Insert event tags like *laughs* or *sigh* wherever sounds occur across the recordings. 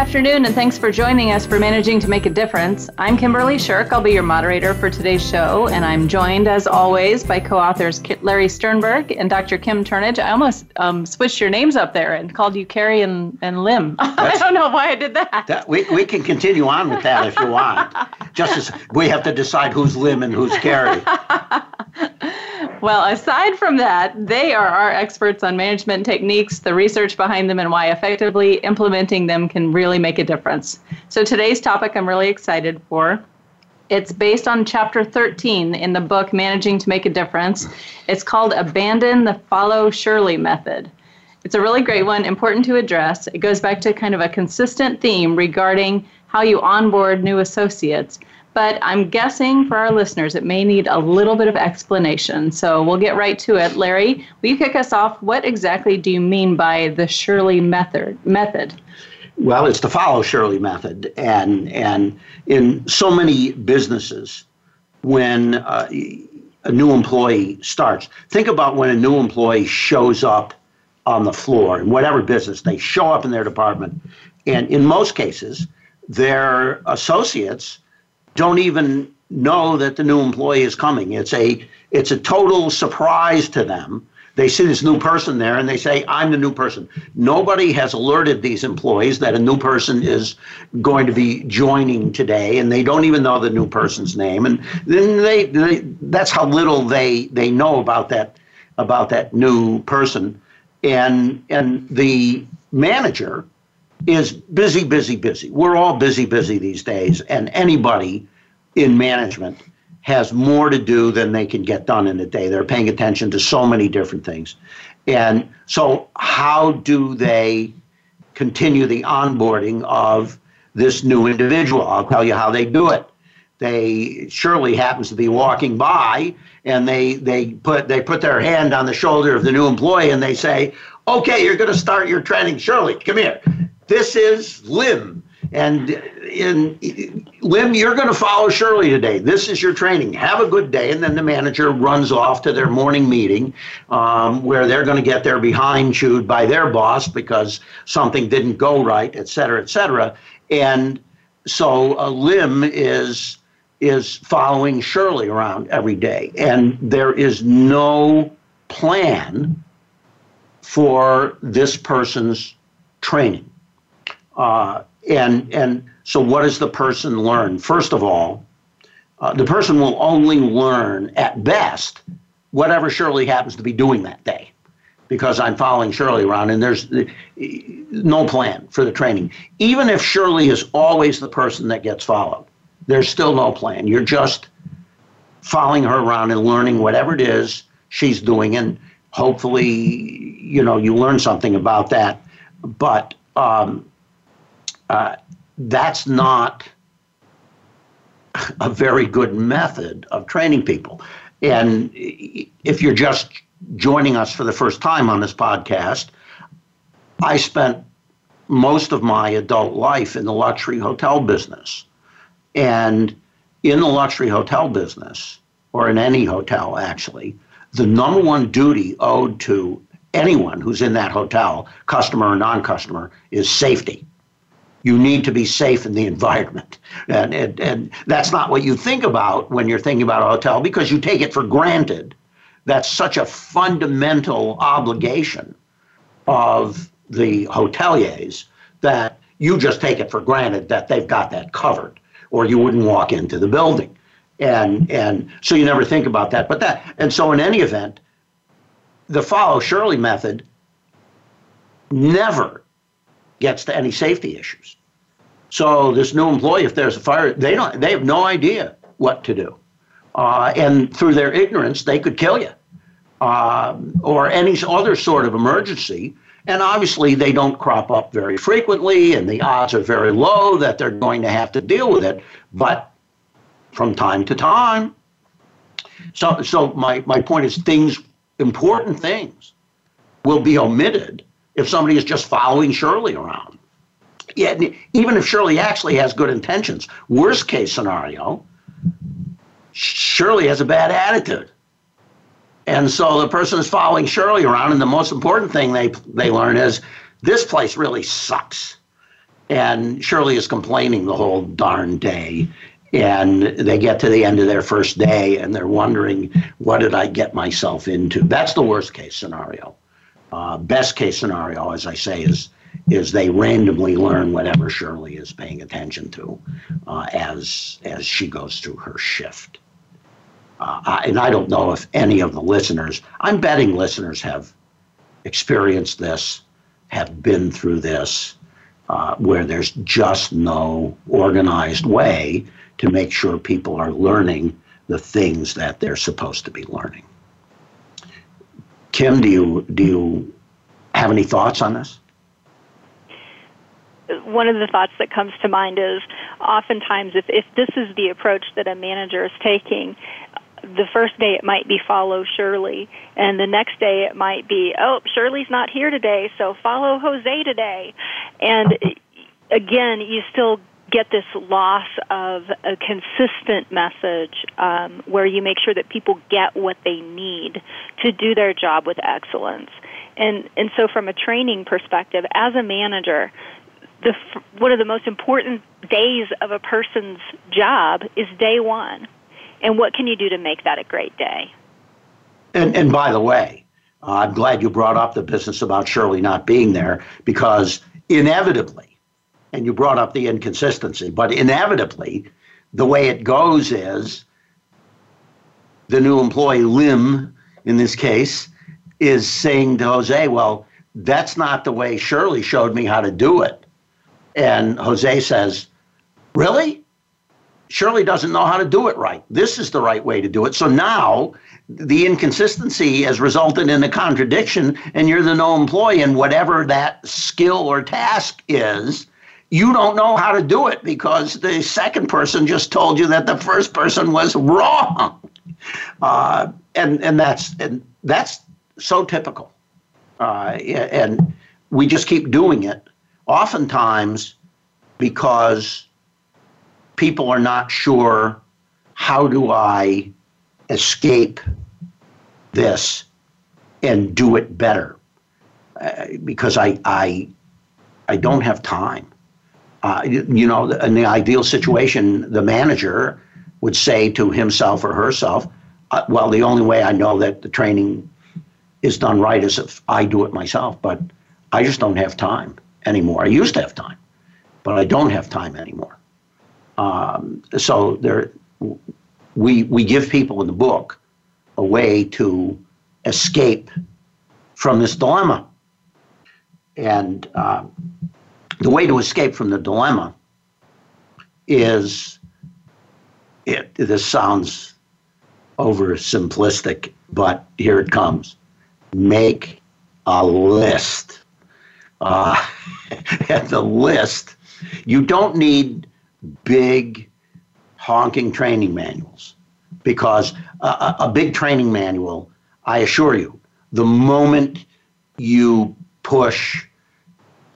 afternoon, and thanks for joining us for Managing to Make a Difference. I'm Kimberly Shirk. I'll be your moderator for today's show, and I'm joined, as always, by co authors Larry Sternberg and Dr. Kim Turnage. I almost um, switched your names up there and called you Carrie and, and Lim. *laughs* I don't know why I did that. that. we, we can continue on with that if you want. *laughs* Just as we have to decide who's Lim and who's Carrie. *laughs* Well, aside from that, they are our experts on management techniques, the research behind them, and why effectively implementing them can really make a difference. So today's topic I'm really excited for. It's based on chapter 13 in the book Managing to Make a Difference. It's called Abandon the Follow Shirley Method. It's a really great one, important to address. It goes back to kind of a consistent theme regarding how you onboard new associates but I'm guessing for our listeners it may need a little bit of explanation. So we'll get right to it. Larry, will you kick us off? What exactly do you mean by the Shirley method? Method. Well, it's the follow Shirley method, and and in so many businesses, when uh, a new employee starts, think about when a new employee shows up on the floor in whatever business they show up in their department, and in most cases, their associates don't even know that the new employee is coming. It's a it's a total surprise to them. They see this new person there and they say, I'm the new person. Nobody has alerted these employees that a new person is going to be joining today, and they don't even know the new person's name. And then they, they that's how little they they know about that about that new person. And and the manager is busy, busy, busy. We're all busy, busy these days, and anybody in management has more to do than they can get done in a day. They're paying attention to so many different things. And so, how do they continue the onboarding of this new individual? I'll tell you how they do it. They Shirley happens to be walking by, and they they put they put their hand on the shoulder of the new employee, and they say, "Okay, you're going to start your training, Shirley. Come here. This is Lim. And in Lim, you're going to follow Shirley today. This is your training. Have a good day. And then the manager runs off to their morning meeting um, where they're going to get their behind chewed by their boss because something didn't go right, et cetera, et cetera. And so uh, Lim is is following Shirley around every day, and there is no plan for this person's training. Uh, and and so what does the person learn? First of all, uh, the person will only learn at best whatever Shirley happens to be doing that day, because I'm following Shirley around, and there's no plan for the training. Even if Shirley is always the person that gets followed, there's still no plan. You're just following her around and learning whatever it is she's doing, and hopefully, you know, you learn something about that. But um, uh, that's not a very good method of training people. And if you're just joining us for the first time on this podcast, I spent most of my adult life in the luxury hotel business. And in the luxury hotel business, or in any hotel actually, the number one duty owed to anyone who's in that hotel, customer or non customer, is safety you need to be safe in the environment. And, and, and that's not what you think about when you're thinking about a hotel because you take it for granted. That's such a fundamental obligation of the hoteliers that you just take it for granted that they've got that covered or you wouldn't walk into the building. And, and so you never think about that. But that, and so in any event, the follow Shirley method never gets to any safety issues. So this new employee, if there's a fire, they don't, they have no idea what to do, uh, and through their ignorance, they could kill you, uh, or any other sort of emergency. And obviously, they don't crop up very frequently, and the odds are very low that they're going to have to deal with it. But from time to time, so so my my point is, things important things will be omitted if somebody is just following Shirley around. Yeah, even if Shirley actually has good intentions, worst case scenario, Shirley has a bad attitude. And so the person is following Shirley around, and the most important thing they they learn is this place really sucks. And Shirley is complaining the whole darn day. And they get to the end of their first day and they're wondering, what did I get myself into? That's the worst case scenario. Uh, best case scenario, as I say, is is they randomly learn whatever Shirley is paying attention to uh, as as she goes through her shift. Uh, and I don't know if any of the listeners, I'm betting listeners have experienced this, have been through this, uh, where there's just no organized way to make sure people are learning the things that they're supposed to be learning. Kim, do you do you have any thoughts on this? One of the thoughts that comes to mind is oftentimes if, if this is the approach that a manager is taking, the first day it might be follow Shirley, and the next day it might be, oh, Shirley's not here today, so follow Jose today. And again, you still get this loss of a consistent message um, where you make sure that people get what they need to do their job with excellence. And and so from a training perspective, as a manager, the one of the most important days of a person's job is day one and what can you do to make that a great day? And, and by the way, uh, I'm glad you brought up the business about Shirley not being there because inevitably, and you brought up the inconsistency, but inevitably, the way it goes is the new employee, Lim, in this case, is saying to Jose, Well, that's not the way Shirley showed me how to do it. And Jose says, Really? Shirley doesn't know how to do it right. This is the right way to do it. So now the inconsistency has resulted in a contradiction, and you're the no employee, and whatever that skill or task is, you don't know how to do it because the second person just told you that the first person was wrong. Uh, and and that's and that's so typical. Uh, and we just keep doing it, oftentimes because people are not sure how do I escape this and do it better uh, because I, I, I don't have time. Uh, you, know, in the ideal situation, the manager would say to himself or herself, uh, well, the only way I know that the training is done right is if I do it myself, but I just don't have time anymore. I used to have time, but I don't have time anymore. Um, so there, we we give people in the book a way to escape from this dilemma, and uh, the way to escape from the dilemma is it. This sounds oversimplistic, but here it comes. Make a list. Uh, *laughs* and the list, you don't need big honking training manuals because a, a, big training manual, I assure you, the moment you push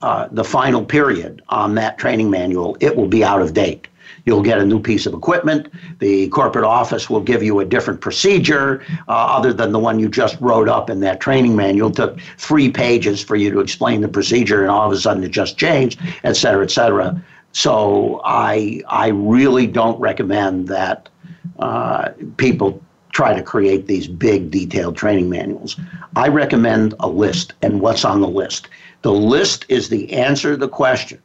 uh, the final period on that training manual, it will be out of date. You'll get a new piece of equipment. The corporate office will give you a different procedure uh, other than the one you just wrote up in that training manual. It took three pages for you to explain the procedure, and all of a sudden it just changed, et cetera, et cetera. So I I really don't recommend that uh, people try to create these big detailed training manuals. I recommend a list and what's on the list. The list is the answer to the question.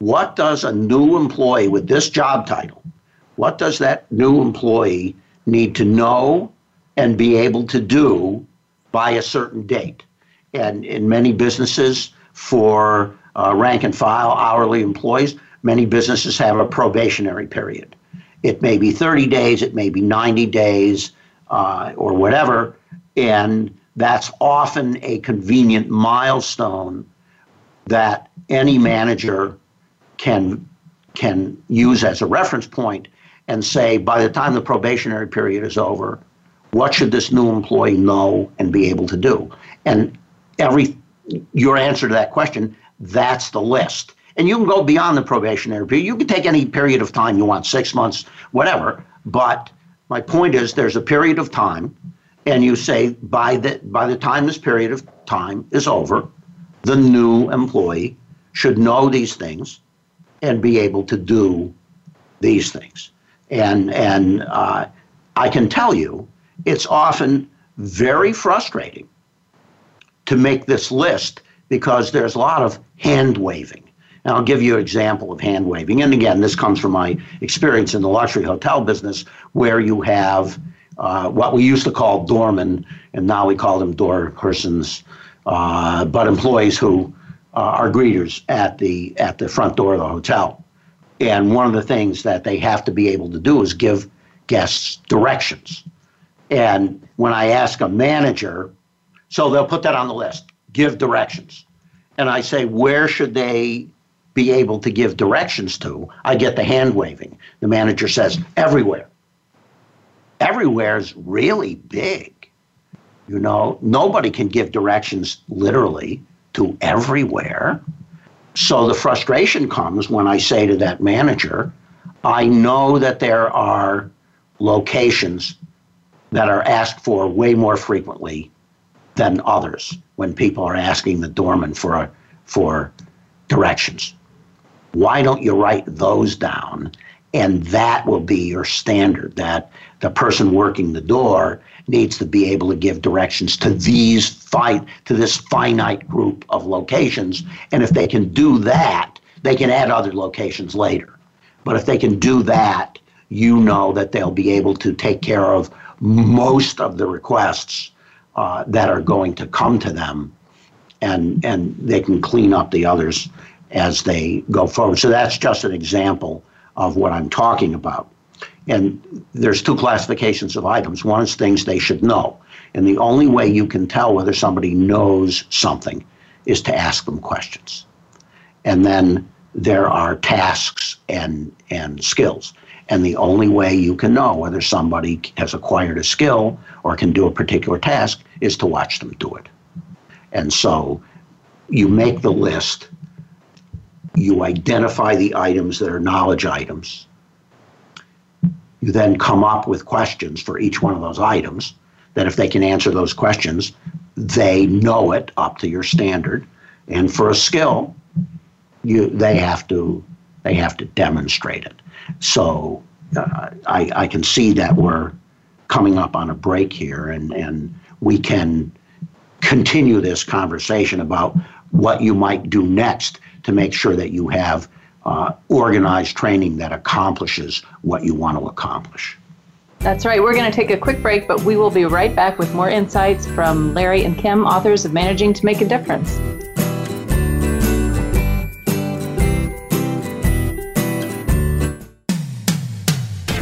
What does a new employee with this job title, what does that new employee need to know and be able to do by a certain date? And in many businesses, for uh, rank and file hourly employees, many businesses have a probationary period. It may be 30 days, it may be 90 days, uh, or whatever, and that's often a convenient milestone that any manager can can use as a reference point and say by the time the probationary period is over what should this new employee know and be able to do and every your answer to that question that's the list. And you can go beyond the probationary period. You can take any period of time you want, six months, whatever. But my point is there's a period of time, and you say by the by the time this period of time is over, the new employee should know these things and be able to do these things. And, and uh, I can tell you, it's often very frustrating to make this list because there's a lot of hand waving. And I'll give you an example of hand waving. And again, this comes from my experience in the luxury hotel business, where you have uh, what we used to call doormen, and now we call them door persons, uh, but employees who Uh, are greeters at the at the front door of the hotel. And one of the things that they have to be able to do is give guests directions. And when I ask a manager, so they'll put that on the list, give directions. And I say, where should they be able to give directions to? I get the hand waving. The manager says, everywhere. Everywhere is really big. You know, nobody can give directions literally to everywhere. So the frustration comes when I say to that manager, I know that there are locations that are asked for way more frequently than others when people are asking the doorman for a, for directions. Why don't you write those down? And that will be your standard that the person working the door needs to be able to give directions to these fi- to this finite group of locations. And if they can do that, they can add other locations later. But if they can do that, you know that they'll be able to take care of most of the requests uh, that are going to come to them, and and they can clean up the others as they go forward. So that's just an example of what I'm talking about. And there's two classifications of items. One is things they should know. And the only way you can tell whether somebody knows something is to ask them questions. And then there are tasks and, and skills. And the only way you can know whether somebody has acquired a skill or can do a particular task is to watch them do it. And so you make the list, you identify the items that are knowledge items. You then come up with questions for each one of those items that if they can answer those questions, they know it up to your standard. And for a skill, you they have to they have to demonstrate it. So uh, I, I can see that we're coming up on a break here, and, and we can continue this conversation about what you might do next to make sure that you have uh, organized training that accomplishes what you want to accomplish. That's right. We're going to take a quick break, but we will be right back with more insights from Larry and Kim, authors of Managing to Make a Difference.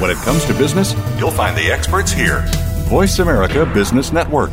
When it comes to business, you'll find the experts here. Voice America Business Network.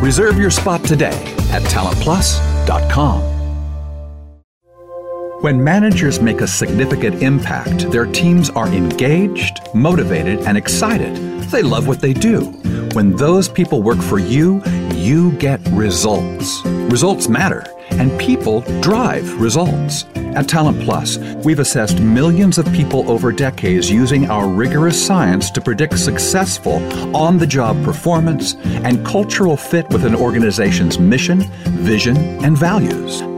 Reserve your spot today at talentplus.com. When managers make a significant impact, their teams are engaged, motivated, and excited. They love what they do. When those people work for you, you get results. Results matter, and people drive results. At Talent Plus, we've assessed millions of people over decades using our rigorous science to predict successful on the job performance and cultural fit with an organization's mission, vision, and values.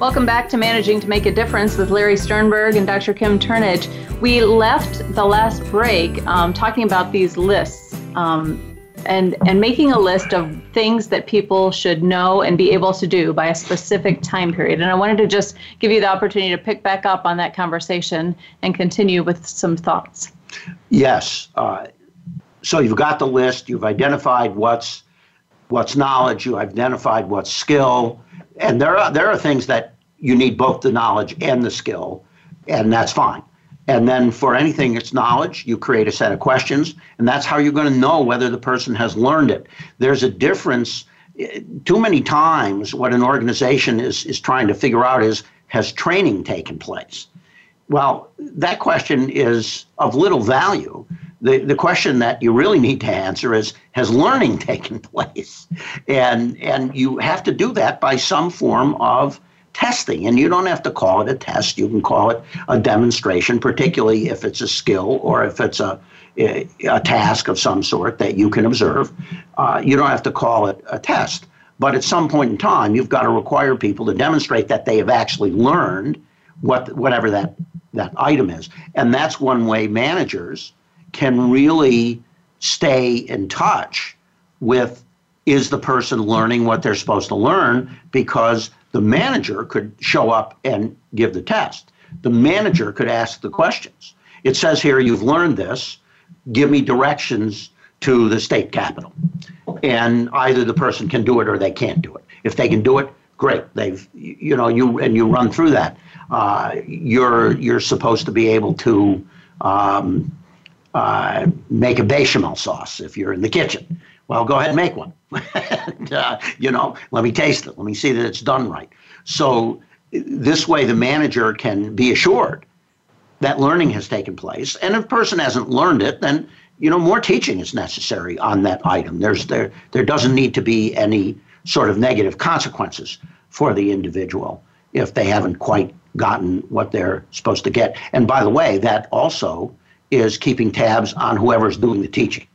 Welcome back to Managing to Make a Difference with Larry Sternberg and Dr. Kim Turnage. We left the last break um, talking about these lists um, and, and making a list of things that people should know and be able to do by a specific time period. And I wanted to just give you the opportunity to pick back up on that conversation and continue with some thoughts. Yes. Uh, so you've got the list, you've identified what's what's knowledge, you've identified what's skill, and there are there are things that you need both the knowledge and the skill, and that's fine. And then for anything that's knowledge, you create a set of questions, and that's how you're going to know whether the person has learned it. There's a difference. Too many times, what an organization is, is trying to figure out is has training taken place? Well, that question is of little value the, the question that you really need to answer is has learning *laughs* taken place? And and you have to do that by some form of testing. And you don't have to call it a test. You can call it a demonstration particularly if it's a skill or if it's a a, task of some sort that you can observe. Uh, you don't have to call it a test. But at some point in time you've got to require people to demonstrate that they have actually learned what whatever that that item is. And that's one way managers can really stay in touch with is the person learning what they're supposed to learn because the manager could show up and give the test. The manager could ask the questions. It says here, you've learned this, give me directions to the state capitol. And either the person can do it or they can't do it. If they can do it, great. They've, you know, you and you run through that. Uh, you're you're supposed to be able to um, uh, make a bechamel sauce if you're in the kitchen. Well, go ahead and make one. *laughs* and, uh, you know, let me taste it. Let me see that it's done right. So this way, the manager can be assured that learning has taken place. And if a person hasn't learned it, then you know more teaching is necessary on that item. There's there there doesn't need to be any sort of negative consequences for the individual if they haven't quite gotten what they're supposed to get. And by the way, that also is keeping tabs on whoever's doing the teaching.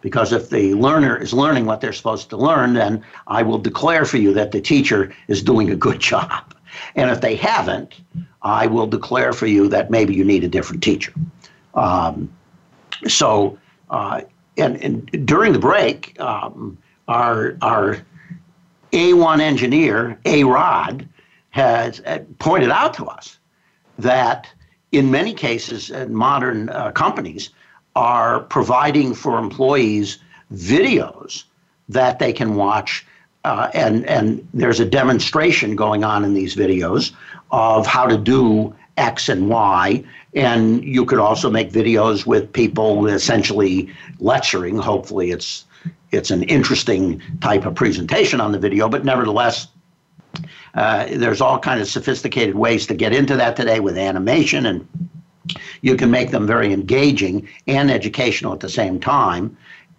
Because if the learner is learning what they're supposed to learn, then I will declare for you that the teacher is doing a good *laughs* job. And if they haven't, I will declare for you that maybe you need a different teacher. Um, so, uh, and, and during the break, um, our, our A1 engineer, A Rod, has uh, pointed out to us that in many cases, uh, modern uh, companies are providing for employees videos that they can watch. Uh, and, and there's a demonstration going on in these videos of how to do X and Y. And you could also make videos with people essentially lecturing. Hopefully, it's it's an interesting type of presentation on the video, but nevertheless, uh, there's all kind of sophisticated ways to get into that today with animation, and you can make them very engaging and educational at the same time.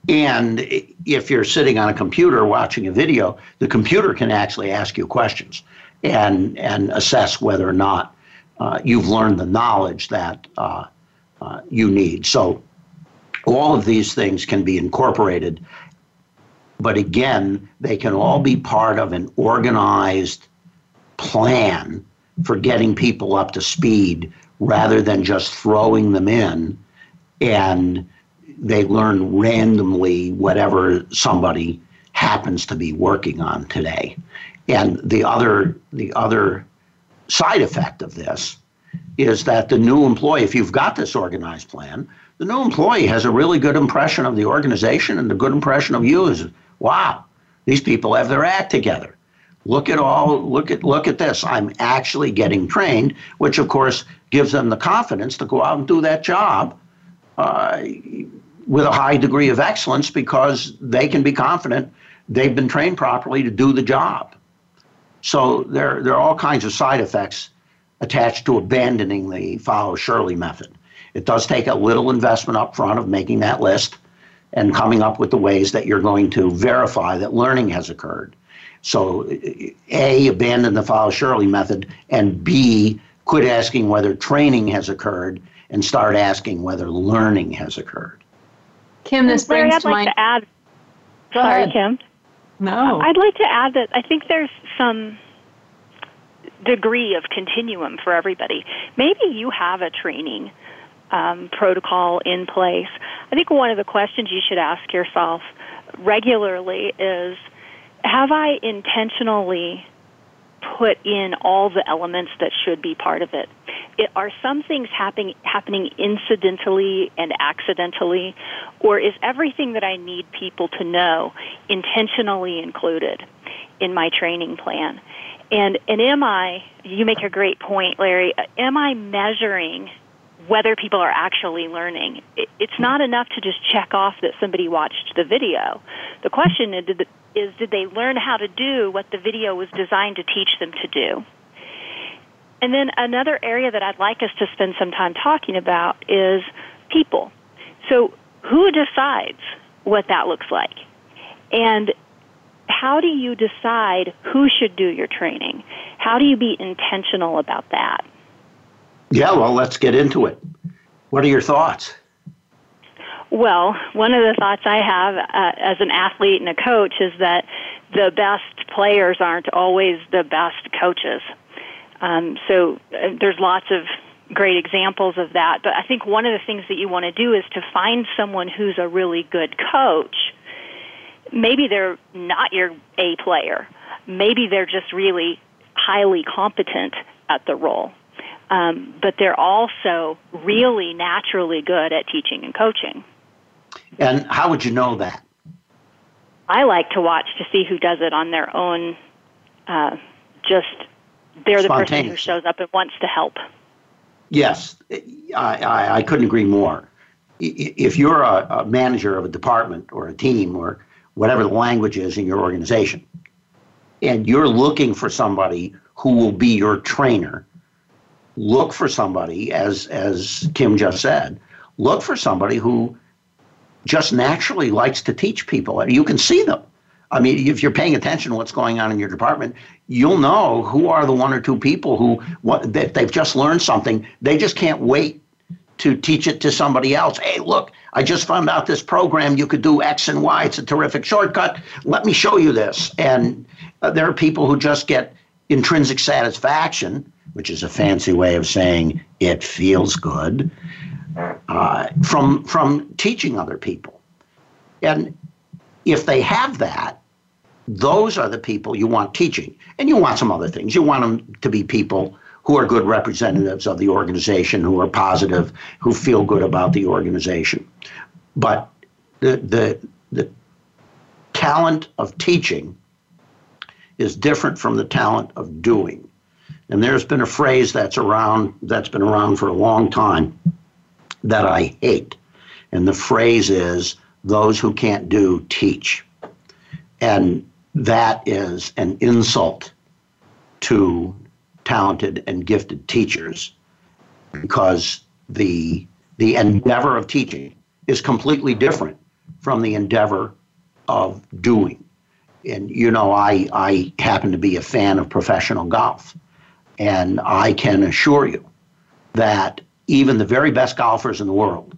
And if you're sitting on a computer watching a video, the computer can actually ask you questions and and assess whether or not uh, you've learned the knowledge that uh, uh, you need. So all of these things can be incorporated, but again, they can all be part of an organized plan for getting people up to speed rather than just throwing them in and they learn randomly whatever somebody happens to be working on today. And the other the other side effect of this is that the new employee, if you've got this organized plan, the new employee has a really good impression of the organization and a good impression of you is wow, these people have their act together look at all look at look at this. I'm actually getting trained which of course gives them the confidence to go out and do that job uh, with a high degree of excellence because they can be confident they've been trained properly to do the job. So there, there are all kinds of side effects attached to abandoning the follow shirley method. It does take a little investment up front of making that list and coming up with the ways that you're going to verify that learning has occurred so, A, abandon the follow Shirley method, and B, quit asking whether training has occurred and start asking whether learning has occurred. Kim, this Larry, brings I'd to like mind. to add. Go sorry, ahead. Kim. No. I'd like to add that I think there's some degree of continuum for everybody. Maybe you have a training um, protocol in place. I think one of the questions you should ask yourself regularly is Have I intentionally put in all the elements that should be part of it? it are some things happening happening incidentally and accidentally, or is everything that I need people to know intentionally included in my training plan? And and am I? You make a great point, Larry. Am I measuring whether people are actually learning. It's not enough to just check off that somebody watched the video. The question is, is did they learn how to do what the video was designed to teach them to do? And then another area that I'd like us to spend some time talking about is people. So, who decides what that looks like? And how do you decide who should do your training? How do you be intentional about that? Yeah, well, let's get into it. What are your thoughts? Well, one of the thoughts I have uh, as an athlete and a coach is that the best players aren't always the best coaches. Um, so uh, there's lots of great examples of that. But I think one of the things that you want to do is to find someone who's a really good coach. Maybe they're not your A player. Maybe they're just really highly competent at the role um, but they're also really naturally good at teaching and coaching. And how would you know that? I like to watch to see who does it on their own. Uh, just they're the person who shows up and wants to help. Yes, I, I, I couldn't agree more. If you're a, a manager of a department or a team or whatever the language is in your organization, and you're looking for somebody who will be your trainer, look for somebody, as as Kim just said, look for somebody who just naturally likes to teach people. You can see them. I mean, if you're paying attention to what's going on in your department, you'll know who are the one or two people who what that they've just learned something. They just can't wait to teach it to somebody else. Hey, look, I just found out this program you could do X and Y. It's a terrific shortcut. Let me show you this. And uh, there are people who just get intrinsic satisfaction which is a fancy way of saying it feels good, uh, from from teaching other people. And if they have that, those are the people you want teaching. And you want some other things. You want them to be people who are good representatives of the organization, who are positive, who feel good about the organization. But the the the talent of teaching is different from the talent of doing. And there's been a phrase that's around that's been around for a long time that I hate. And the phrase is those who can't do teach. And that is an insult to talented and gifted teachers because the the endeavor of teaching is completely different from the endeavor of doing. And you know, I I happen to be a fan of professional golf. And I can assure you that even the very best golfers in the world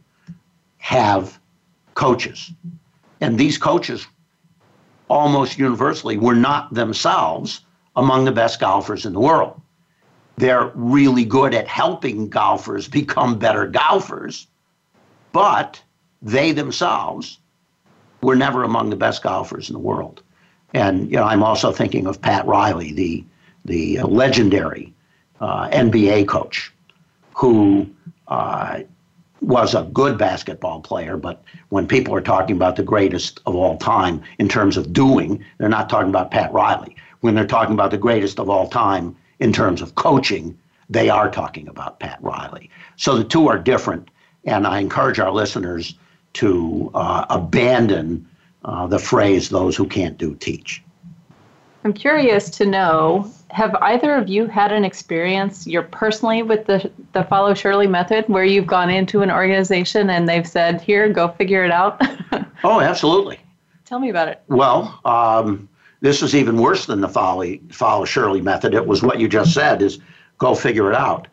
have coaches. And these coaches, almost universally, were not themselves among the best golfers in the world. They're really good at helping golfers become better golfers, but they themselves were never among the best golfers in the world. And you know, I'm also thinking of Pat Riley, the the legendary uh, NBA coach who uh, was a good basketball player, but when people are talking about the greatest of all time in terms of doing, they're not talking about Pat Riley. When they're talking about the greatest of all time in terms of coaching, they are talking about Pat Riley. So the two are different, and I encourage our listeners to uh, abandon uh, the phrase "those who can't do teach." I'm curious to know have either of you had an experience you're personally with the the follow Shirley method where you've gone into an organization and they've said, "Here, go figure it out"? *laughs* oh, absolutely. Tell me about it. Well, um, this was even worse than the follow follow Shirley method. It was what you just said: is go figure it out.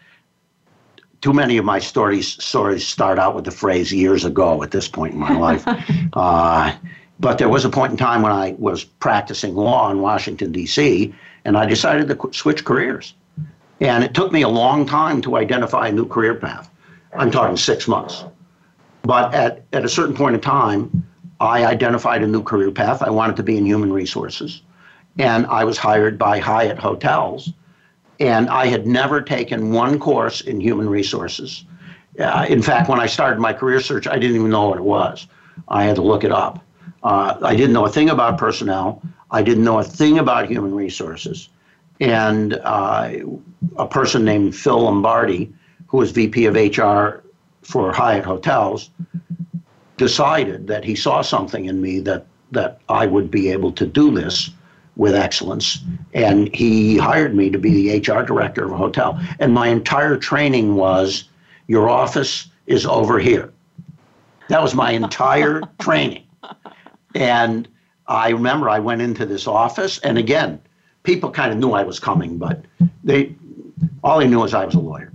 Too many of my stories stories start out with the phrase "years ago." At this point in my life. *laughs* Uh, but there was a point in time when I was practicing law in Washington, D.C., and I decided to switch careers. And it took me a long time to identify a new career path. I'm talking six months. But at, at a certain point in time, I identified a new career path. I wanted to be in human resources. And I was hired by Hyatt Hotels. And I had never taken one course in human resources. Uh, in fact, when I started my career search, I didn't even know what it was. I had to look it up. Uh, I didn't know a thing about personnel. I didn't know a thing about human resources. And uh, a person named Phil Lombardi, who was VP of HR for Hyatt Hotels, decided that he saw something in me that, that I would be able to do this with excellence. And he hired me to be the HR director of a hotel. And my entire training was your office is over here. That was my entire *laughs* training. And I remember I went into this office, and again, people kind of knew I was coming, but they all they knew was I was a lawyer.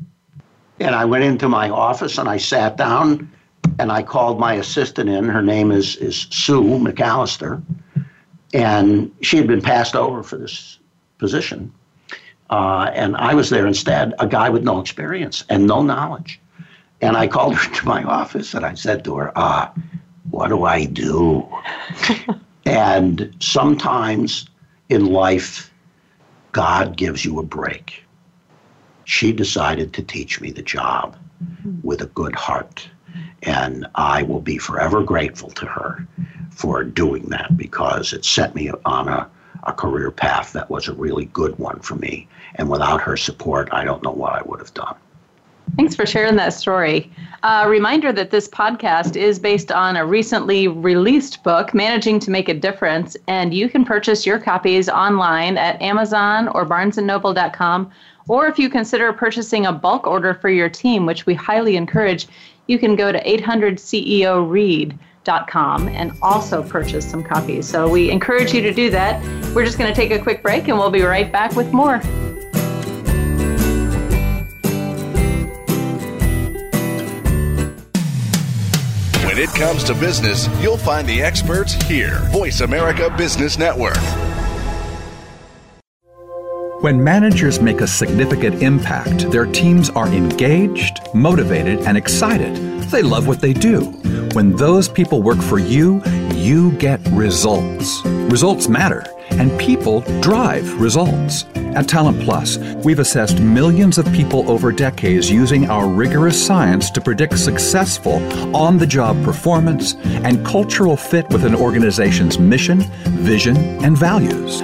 And I went into my office and I sat down and I called my assistant in. Her name is, is Sue McAllister. And she had been passed over for this position. Uh, and I was there instead, a guy with no experience and no knowledge. And I called her *laughs* to my office and I said to her, ah, what do I do? *laughs* and sometimes in life, God gives you a break. She decided to teach me the job with a good heart. And I will be forever grateful to her for doing that because it set me on a, a career path that was a really good one for me. And without her support, I don't know what I would have done. Thanks for sharing that story. A uh, reminder that this podcast is based on a recently released book, Managing to Make a Difference, and you can purchase your copies online at Amazon or barnesandnoble.com. Or if you consider purchasing a bulk order for your team, which we highly encourage, you can go to 800ceoread.com and also purchase some copies. So we encourage you to do that. We're just going to take a quick break and we'll be right back with more. When it comes to business, you'll find the experts here. Voice America Business Network. When managers make a significant impact, their teams are engaged, motivated, and excited. They love what they do. When those people work for you, you get results. Results matter, and people drive results. At Talent Plus, we've assessed millions of people over decades using our rigorous science to predict successful on the job performance and cultural fit with an organization's mission, vision, and values.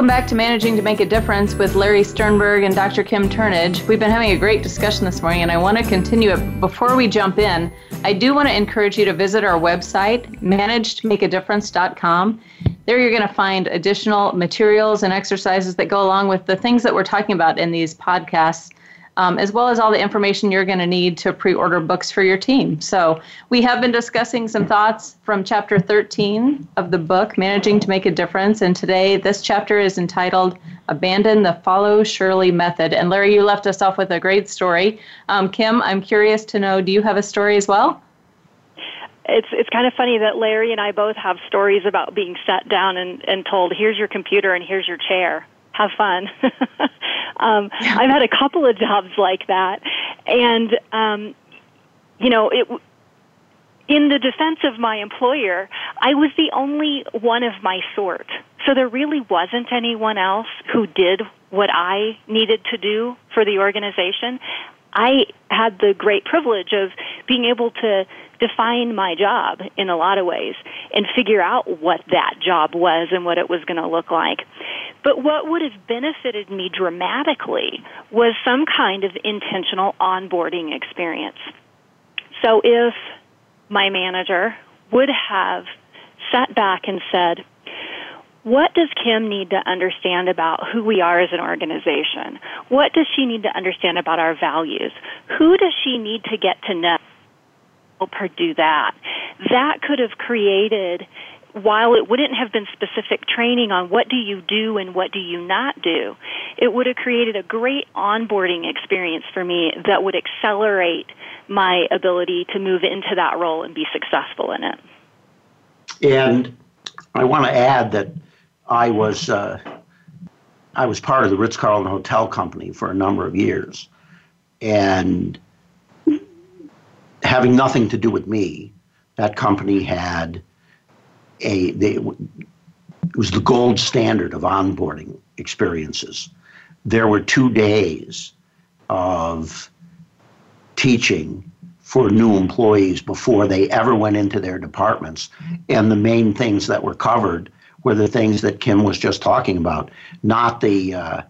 Welcome back to Managing to Make a Difference with Larry Sternberg and Dr. Kim Turnage. We've been having a great discussion this morning, and I want to continue it. Before we jump in, I do want to encourage you to visit our website, managetomakeadifference.com. There you're going to find additional materials and exercises that go along with the things that we're talking about in these podcasts. Um, as well as all the information you're going to need to pre order books for your team. So, we have been discussing some thoughts from chapter 13 of the book, Managing to Make a Difference. And today, this chapter is entitled Abandon the Follow Shirley Method. And Larry, you left us off with a great story. Um, Kim, I'm curious to know do you have a story as well? it's it's kind of funny that Larry and I both have stories about being sat down and, and told, here's your computer and here's your chair have fun. *laughs* um, I've had a couple of jobs like that, and um, you know, it. In the defense of my employer, I was the only one of my sort. So there really wasn't anyone else who did what I needed to do for the organization. I had the great privilege of being able to define my job in a lot of ways and figure out what that job was and what it was going to look like. But what would have benefited me dramatically was some kind of intentional onboarding experience. So if my manager would have sat back and said, what does Kim need to understand about who we are as an organization? What does she need to understand about our values? Who does she need to get to know? Do that. That could have created while it wouldn't have been specific training on what do you do and what do you not do, it would have created a great onboarding experience for me that would accelerate my ability to move into that role and be successful in it. And I want to add that I was uh, I was part of the Ritz Carlton Hotel Company for a number of years, and having nothing to do with me, that company had a they, it was the gold standard of onboarding experiences. There were two days of teaching for new employees before they ever went into their departments, and the main things that were covered were the things that Kim was just talking about, not the uh,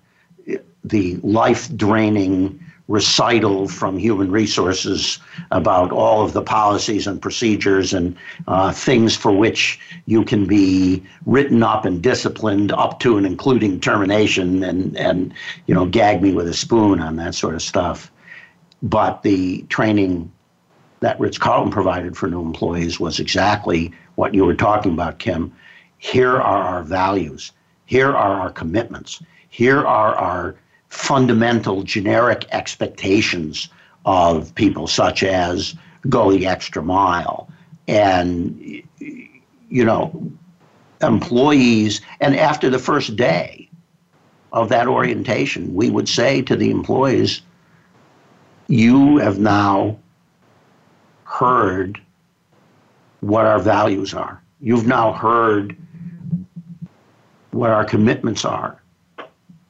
the life draining recital from human resources about all of the policies and procedures and uh, things for which you can be written up and disciplined up to and including termination and, and you know gag me with a spoon on that sort of stuff. But the training that ritz-carlton provided for new employees was exactly what you were talking about kim. Here are our values. Here are our commitments. Here are our fundamental generic expectations of people, such as go the extra mile. And, you know, employees, and after the first day of that orientation, we would say to the employees, you have now heard what our values are. You've now heard what our commitments are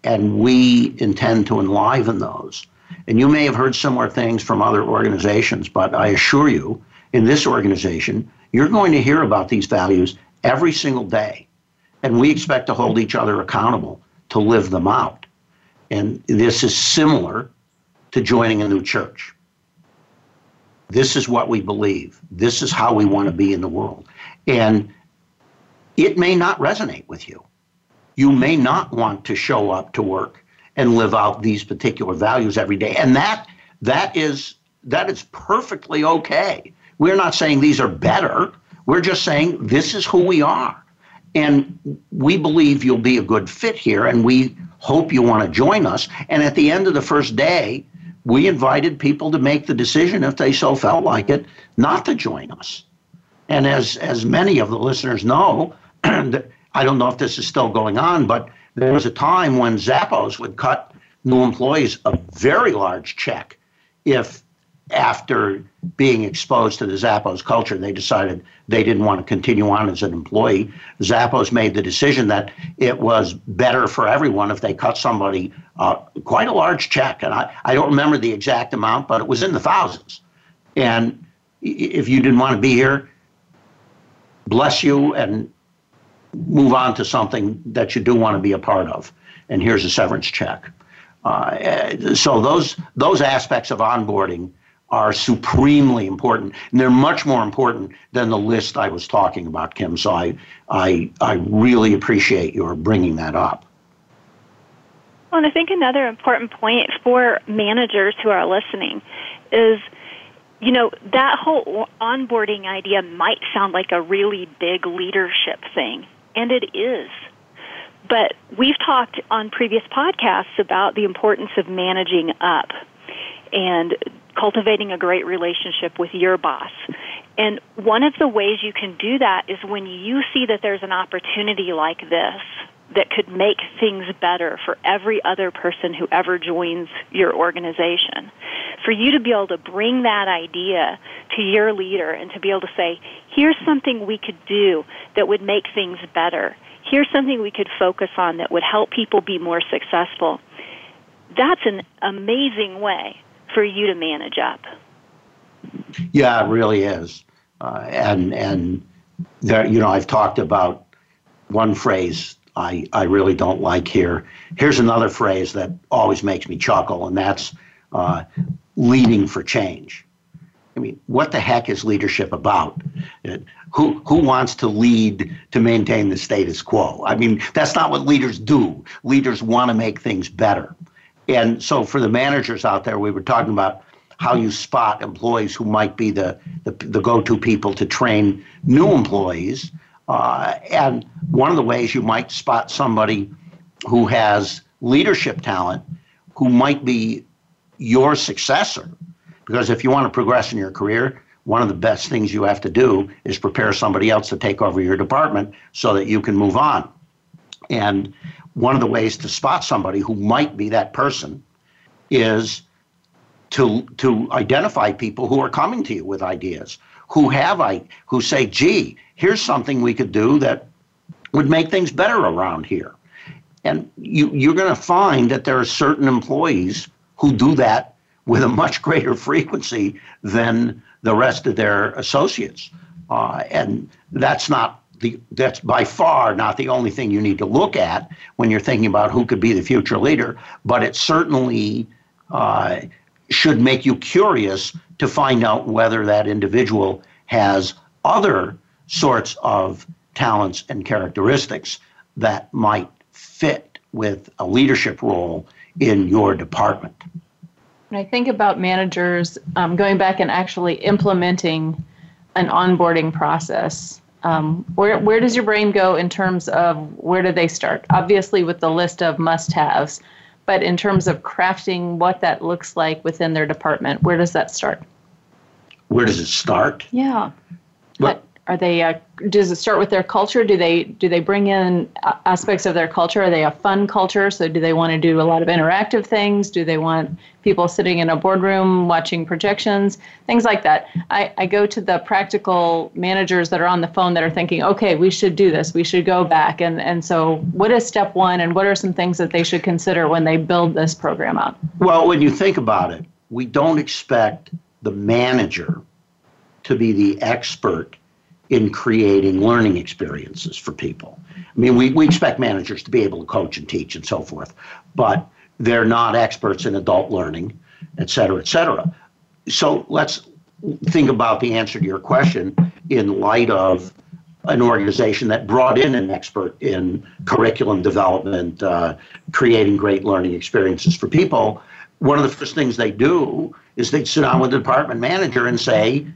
and we intend to enliven those. And you may have heard similar things from other organizations, but I assure you, in this organization, you're going to hear about these values every single day. And we expect to hold each other accountable to live them out. And this is similar to joining a new church. This is what we believe. This is how we want to be in the world. And it may not resonate with you you may not want to show up to work and live out these particular values every day. And that that is that is perfectly okay. We're not saying these are better. We're just saying this is who we are. And we believe you'll be a good fit here and we hope you want to join us. And at the end of the first day, we invited people to make the decision if they so felt like it not to join us. And as as many of the listeners know, *clears throat* I don't know if this is still going on, but there was a time when Zappos would cut new employees a very large check if after being exposed to the Zappos culture, they decided they didn't want to continue on as an employee. Zappos made the decision that it was better for everyone if they cut somebody uh, quite a large check. And I, I don't remember the exact amount, but it was in the thousands. And if you didn't want to be here, bless you and move on to something that you do want to be a part of. And here's a severance check. Uh, so those those aspects of onboarding are supremely important, and they're much more important than the list I was talking about, Kim. So I I I really appreciate your bringing that up. Well, and I think another important point for managers who are listening is you know, that whole onboarding idea might sound like a really big leadership thing, and it is. But we've talked on previous podcasts about the importance of managing up and cultivating a great relationship with your boss. And one of the ways you can do that is when you see that there's an opportunity like this that could make things better for every other person who ever joins your organization. For you to be able to bring that idea to your leader and to be able to say, here's something we could do that would make things better. Here's something we could focus on that would help people be more successful. That's an amazing way for you to manage up. Yeah, it really is. Uh, and and there, you know, I've talked about one phrase I, I really don't like here. Here's another phrase that always makes me chuckle, and that's uh, leading for change. I mean, what the heck is leadership about? Who, who wants to lead to maintain the status quo? I mean, that's not what leaders do. Leaders want to make things better. And so, for the managers out there, we were talking about how you spot employees who might be the, the, the go to people to train new employees. Uh, and one of the ways you might spot somebody who has leadership talent who might be your successor, because if you want to progress in your career, one of the best things you have to do is prepare somebody else to take over your department so that you can move on. And one of the ways to spot somebody who might be that person is to to identify people who are coming to you with ideas who have I who say, gee, here's something we could do that would make things better around here. And you, you're going to find that there are certain employees who do that with a much greater frequency than the rest of their associates. Uh, and that's not the, that's by far not the only thing you need to look at when you're thinking about who could be the future leader, but it certainly uh, should make you curious to find out whether that individual has other sorts of talents and characteristics that might fit with a leadership role in your department. When I think about managers um, going back and actually implementing an onboarding process, um, where, where does your brain go in terms of where do they start? Obviously, with the list of must haves, but in terms of crafting what that looks like within their department, where does that start? Where does it start? Yeah. What? Are they? Uh, does it start with their culture? Do they do they bring in uh, aspects of their culture? Are they a fun culture? So do they want to do a lot of interactive things? Do they want people sitting in a boardroom watching projections? Things like that. I, I go to the practical managers that are on the phone that are thinking, okay, we should do this. We should go back. And and so what is step one? And what are some things that they should consider when they build this program out? Well, when you think about it, we don't expect the manager to be the expert in creating learning experiences for people. I mean, we, we expect managers to be able to coach and teach and so forth, but they're not experts in adult learning, et cetera, et cetera. So let's think about the answer to your question in light of an organization that brought in an expert in curriculum development, uh, creating great learning experiences for people. One of the first things they do is they sit down with the department manager and say,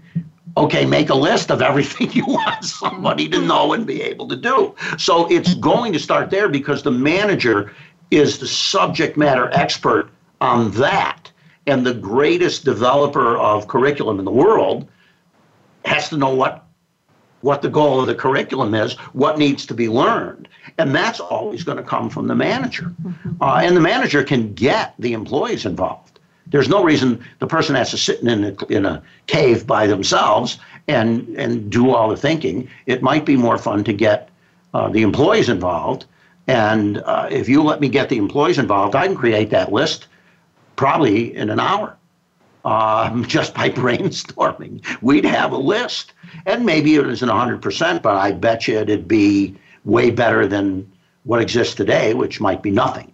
okay, make a list of everything *laughs* you want somebody to know and be able to do. So it's going to start there because the manager is the subject matter expert on that. And the greatest developer of curriculum in the world has to know what what the goal of the curriculum is, what needs to be learned. And that's always going to come from the manager. Mm-hmm. Uh, and the manager can get the employees involved. There's no reason the person has to sit in a, in a cave by themselves and, and do all the thinking. It might be more fun to get uh, the employees involved. And uh, if you let me get the employees involved, I can create that list probably in an hour. Um, *laughs* just by *laughs* brainstorming, we'd have a list, and maybe it isn't 100%, but I bet you it'd be way better than what exists today, which might be nothing.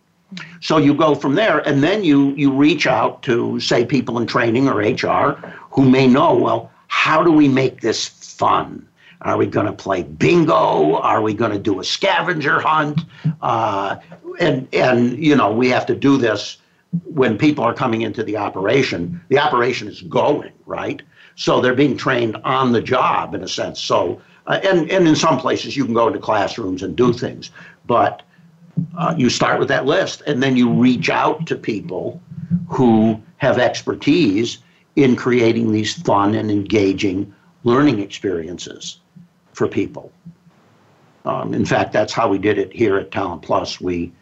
So you go from there, and then you you reach out to say people in training or HR who may know. Well, how do we make this fun? Are we going to play bingo? Are we going to do a scavenger hunt? Uh, and and you know we have to do this when people are coming into the operation. The operation is going right, so they're being trained on the job in a sense. So uh, and and in some places you can go into classrooms and do things, but uh, you start with that list and then you reach out to people who have expertise in creating these fun and engaging learning experiences for people. Um, in fact, that's how we did it here at Talent Plus. We,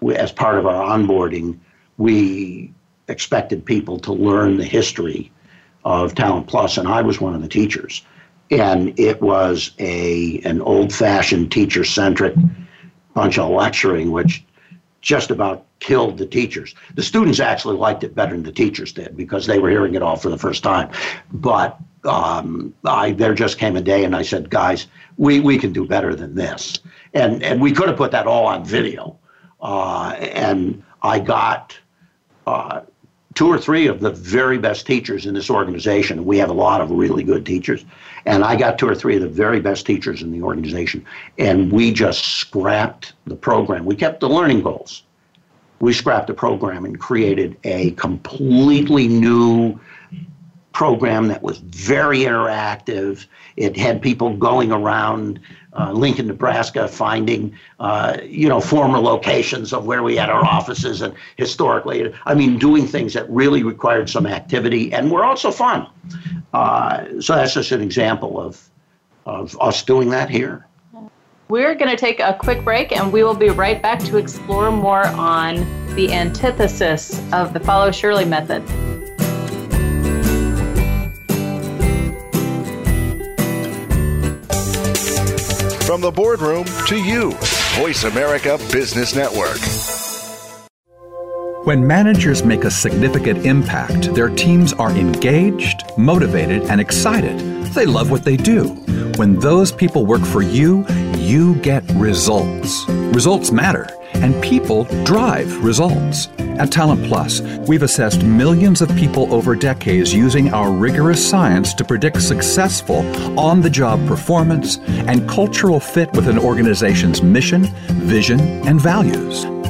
we, as part of our onboarding, we expected people to learn the history of Talent Plus, and I was one of the teachers. And it was a an old-fashioned teacher-centric bunch of lecturing, which just about killed the teachers. The students actually liked it better than the teachers did because they were hearing it all for the first time. But um, I, there just came a day and I said, guys, we, we can do better than this. And, and we could have put that all on video. Uh, and I got uh, two or three of the very best teachers in this organization. We have a lot of really good teachers. And I got two or three of the very best teachers in the organization. And we just scrapped the program. We kept the learning goals we scrapped the program and created a completely new program that was very interactive. It had people going around uh, Lincoln, Nebraska, finding uh, you know former locations of where we had our offices and historically. I mean, doing things that really required some activity and were also fun. Uh, so that's just an example of of us doing that here. We're going to take a quick break and we will be right back to explore more on the antithesis of the Follow Shirley method. From the boardroom to you, Voice America Business Network. When managers make a significant impact, their teams are engaged, motivated, and excited. They love what they do. When those people work for you, you get results. Results matter, and people drive results. At Talent Plus, we've assessed millions of people over decades using our rigorous science to predict successful on the job performance and cultural fit with an organization's mission, vision, and values.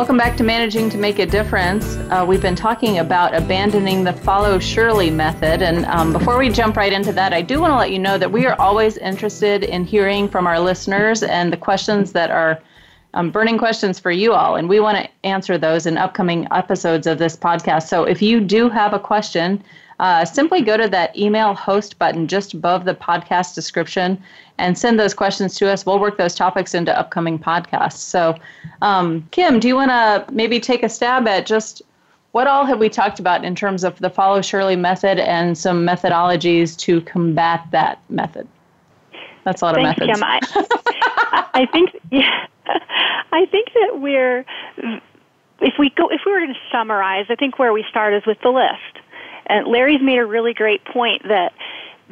Welcome back to Managing to Make a Difference. Uh, we've been talking about abandoning the Follow Shirley method. And um, before we jump right into that, I do want to let you know that we are always interested in hearing from our listeners and the questions that are um, burning questions for you all. And we want to answer those in upcoming episodes of this podcast. So if you do have a question, uh, simply go to that email host button just above the podcast description and send those questions to us. We'll work those topics into upcoming podcasts. So, um, Kim, do you want to maybe take a stab at just what all have we talked about in terms of the Follow Shirley method and some methodologies to combat that method? That's a lot of methods. Kim. I, *laughs* I think, yeah, *laughs* I think that we're if we go if we were going to summarize, I think where we start is with the list And Larry's made a really great point that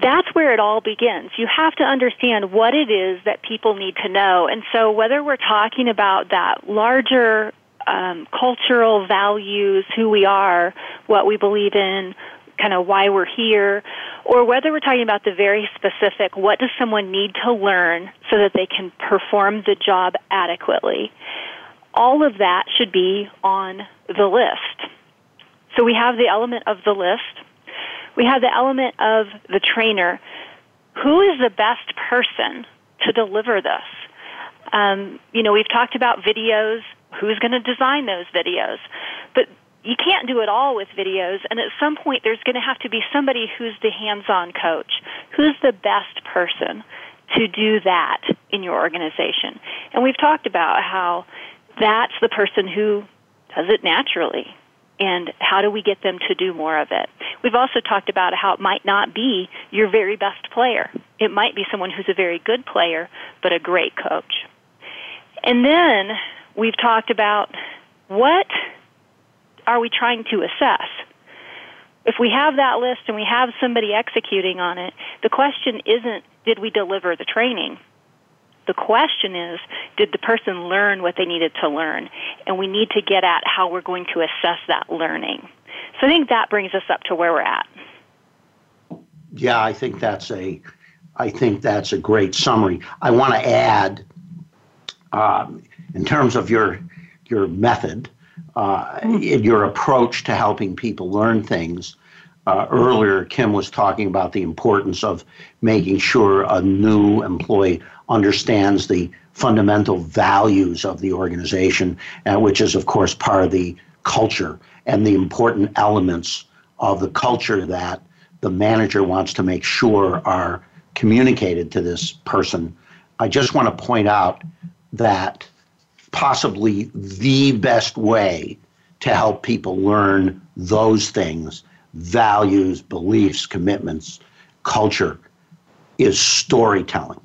that's where it all begins. You have to understand what it is that people need to know. And so, whether we're talking about that larger um, cultural values, who we are, what we believe in, kind of why we're here, or whether we're talking about the very specific, what does someone need to learn so that they can perform the job adequately, all of that should be on the list. So we have the element of the list. We have the element of the trainer. Who is the best person to deliver this? Um, you know, we've talked about videos. Who's going to design those videos? But you can't do it all with videos, and at some point there's going to have to be somebody who's the hands-on coach. Who's the best person to do that in your organization? And we've talked about how that's the person who does it naturally. And how do we get them to do more of it? We've also talked about how it might not be your very best player. It might be someone who's a very good player, but a great coach. And then we've talked about what are we trying to assess? If we have that list and we have somebody executing on it, the question isn't did we deliver the training? The question is, did the person learn what they needed to learn? And we need to get at how we're going to assess that learning. So I think that brings us up to where we're at. Yeah, I think that's a, I think that's a great summary. I want to add, um, in terms of your your method, uh, in your approach to helping people learn things. Uh, earlier, Kim was talking about the importance of making sure a new employee understands the fundamental values of the organization, uh, which is, of course, part of the culture and the important elements of the culture that the manager wants to make sure are communicated to this person. I just want to point out that possibly the best way to help people learn those things values, beliefs, commitments, culture is storytelling.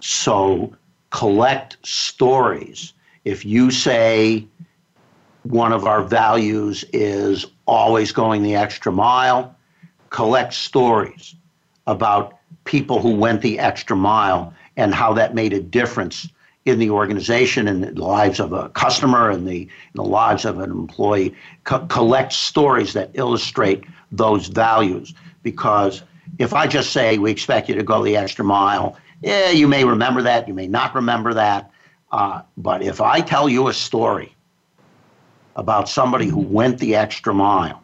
So collect stories. If you say one of our values is always going the extra mile, collect stories about people who went the extra mile and how that made a difference in the organization and the lives of a customer and the, the lives of an employee. Co- collect stories that illustrate those values because if I just say we expect you to go the extra mile, yeah, you may remember that, you may not remember that. Uh, but if I tell you a story about somebody who went the extra mile,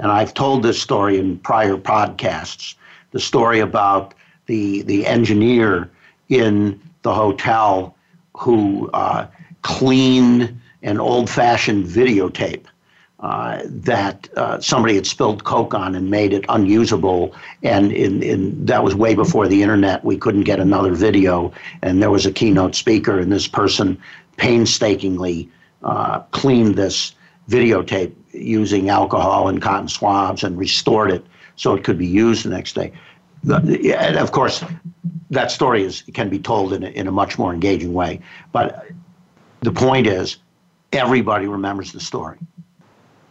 and I've told this story in prior podcasts, the story about the the engineer in the hotel who uh, cleaned an old fashioned videotape. Uh, that uh, somebody had spilled coke on and made it unusable. And in, in, that was way before the internet. We couldn't get another video. And there was a keynote speaker, and this person painstakingly uh, cleaned this videotape using alcohol and cotton swabs and restored it so it could be used the next day. And of course, that story is can be told in a, in a much more engaging way. But the point is, everybody remembers the story.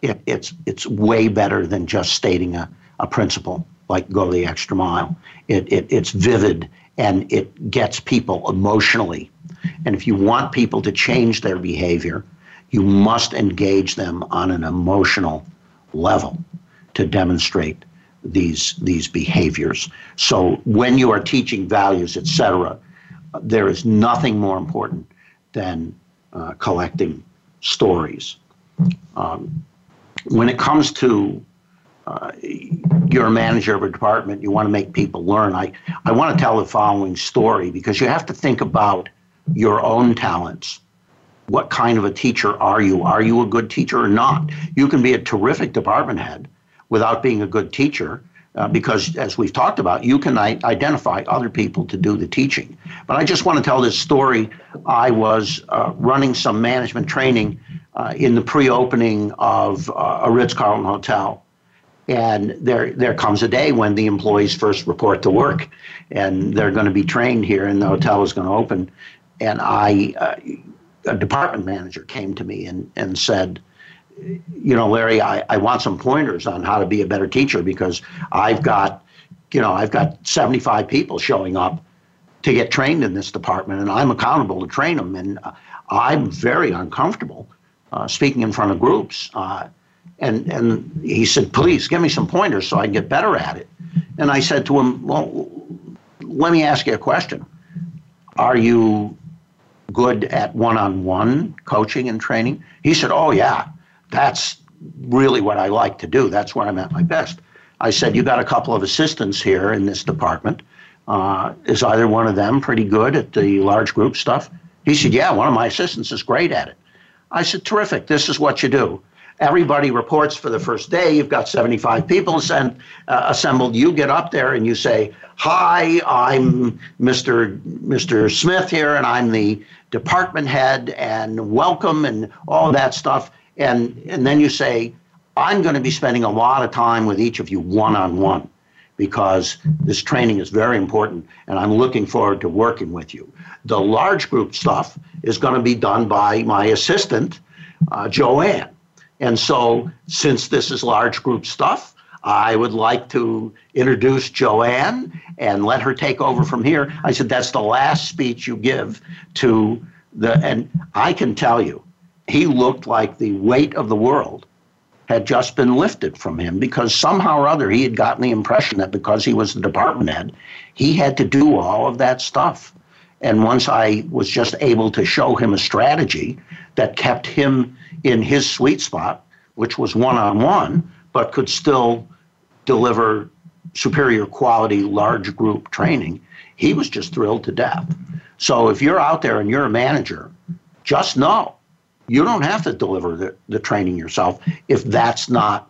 It, it's it's way better than just stating a, a principle like go the extra mile. It, it it's vivid and it gets people emotionally. And if you want people to change their behavior, you must engage them on an emotional level to demonstrate these these behaviors. So when you are teaching values, etc., there is nothing more important than uh, collecting stories. Um, when it comes to uh, you're a manager of a department, you want to make people learn. I, I want to tell the following story because you have to think about your own talents. What kind of a teacher are you? Are you a good teacher or not? You can be a terrific department head without being a good teacher. Uh, because, as we've talked about, you can I- identify other people to do the teaching. But I just want to tell this story. I was uh, running some management training uh, in the pre-opening of uh, a Ritz-Carlton hotel, and there there comes a day when the employees first report to work, and they're going to be trained here, and the hotel is going to open. And I, uh, a department manager, came to me and and said you know, Larry, I, I want some pointers on how to be a better teacher because I've got, you know, I've got 75 people showing up to get trained in this department, and I'm accountable to train them. And uh, I'm very uncomfortable uh, speaking in front of groups. Uh, and and he said, please give me some pointers so I can get better at it. And I said to him, well, let me ask you a question. Are you good at one-on-one coaching and training? He said, oh yeah, that's really what I like to do. That's where I'm at my best. I said, you got a couple of assistants here in this department. Uh, is either one of them pretty good at the large group stuff? He said, Yeah, one of my assistants is great at it. I said, Terrific. This is what you do. Everybody reports for the first day. You've got 75 people sent, uh, assembled. You get up there and you say, Hi, I'm Mr. Mr. Smith here, and I'm the department head, and welcome, and all that stuff. And, and then you say, I'm going to be spending a lot of time with each of you one on one because this training is very important and I'm looking forward to working with you. The large group stuff is going to be done by my assistant, uh, Joanne. And so, since this is large group stuff, I would like to introduce Joanne and let her take over from here. I said, That's the last speech you give to the, and I can tell you, he looked like the weight of the world had just been lifted from him because somehow or other he had gotten the impression that because he was the department head, he had to do all of that stuff. And once I was just able to show him a strategy that kept him in his sweet spot, which was one on one, but could still deliver superior quality large group training, he was just thrilled to death. So if you're out there and you're a manager, just know you don't have to deliver the, the training yourself if that's not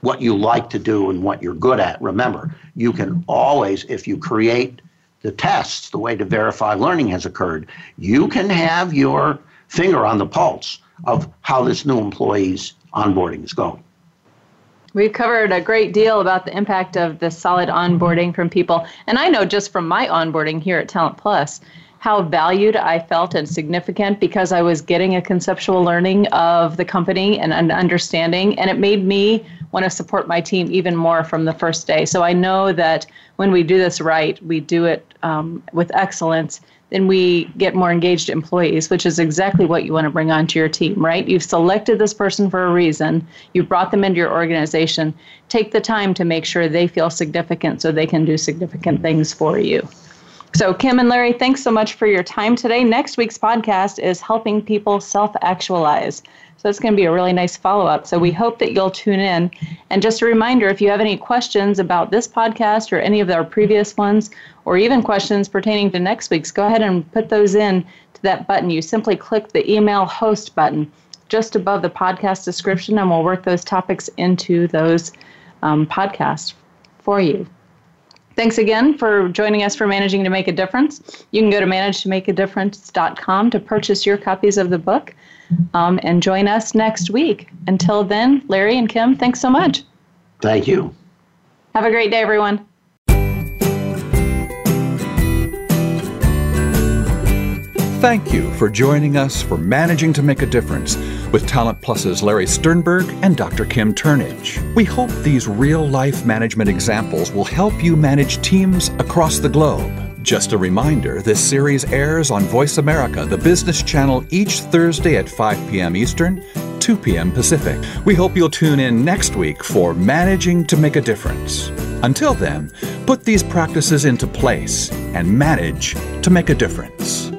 what you like to do and what you're good at. Remember, you can always, if you create the tests, the way to verify learning has occurred, you can have your finger on the pulse of how this new employee's onboarding is going. We've covered a great deal about the impact of the solid onboarding from people. And I know just from my onboarding here at Talent Plus, how valued I felt and significant because I was getting a conceptual learning of the company and an understanding, and it made me want to support my team even more from the first day. So I know that when we do this right, we do it um, with excellence, then we get more engaged employees, which is exactly what you want to bring onto your team, right? You've selected this person for a reason, you've brought them into your organization. Take the time to make sure they feel significant so they can do significant things for you. So, Kim and Larry, thanks so much for your time today. Next week's podcast is helping people self actualize. So, it's going to be a really nice follow up. So, we hope that you'll tune in. And just a reminder if you have any questions about this podcast or any of our previous ones, or even questions pertaining to next week's, go ahead and put those in to that button. You simply click the email host button just above the podcast description, and we'll work those topics into those um, podcasts for you. Thanks again for joining us for Managing to Make a Difference. You can go to managetomakeadifference.com to purchase your copies of the book um, and join us next week. Until then, Larry and Kim, thanks so much. Thank you. Have a great day, everyone. Thank you for joining us for Managing to Make a Difference with Talent Plus's Larry Sternberg and Dr. Kim Turnage. We hope these real life management examples will help you manage teams across the globe. Just a reminder this series airs on Voice America, the business channel, each Thursday at 5 p.m. Eastern, 2 p.m. Pacific. We hope you'll tune in next week for Managing to Make a Difference. Until then, put these practices into place and manage to make a difference.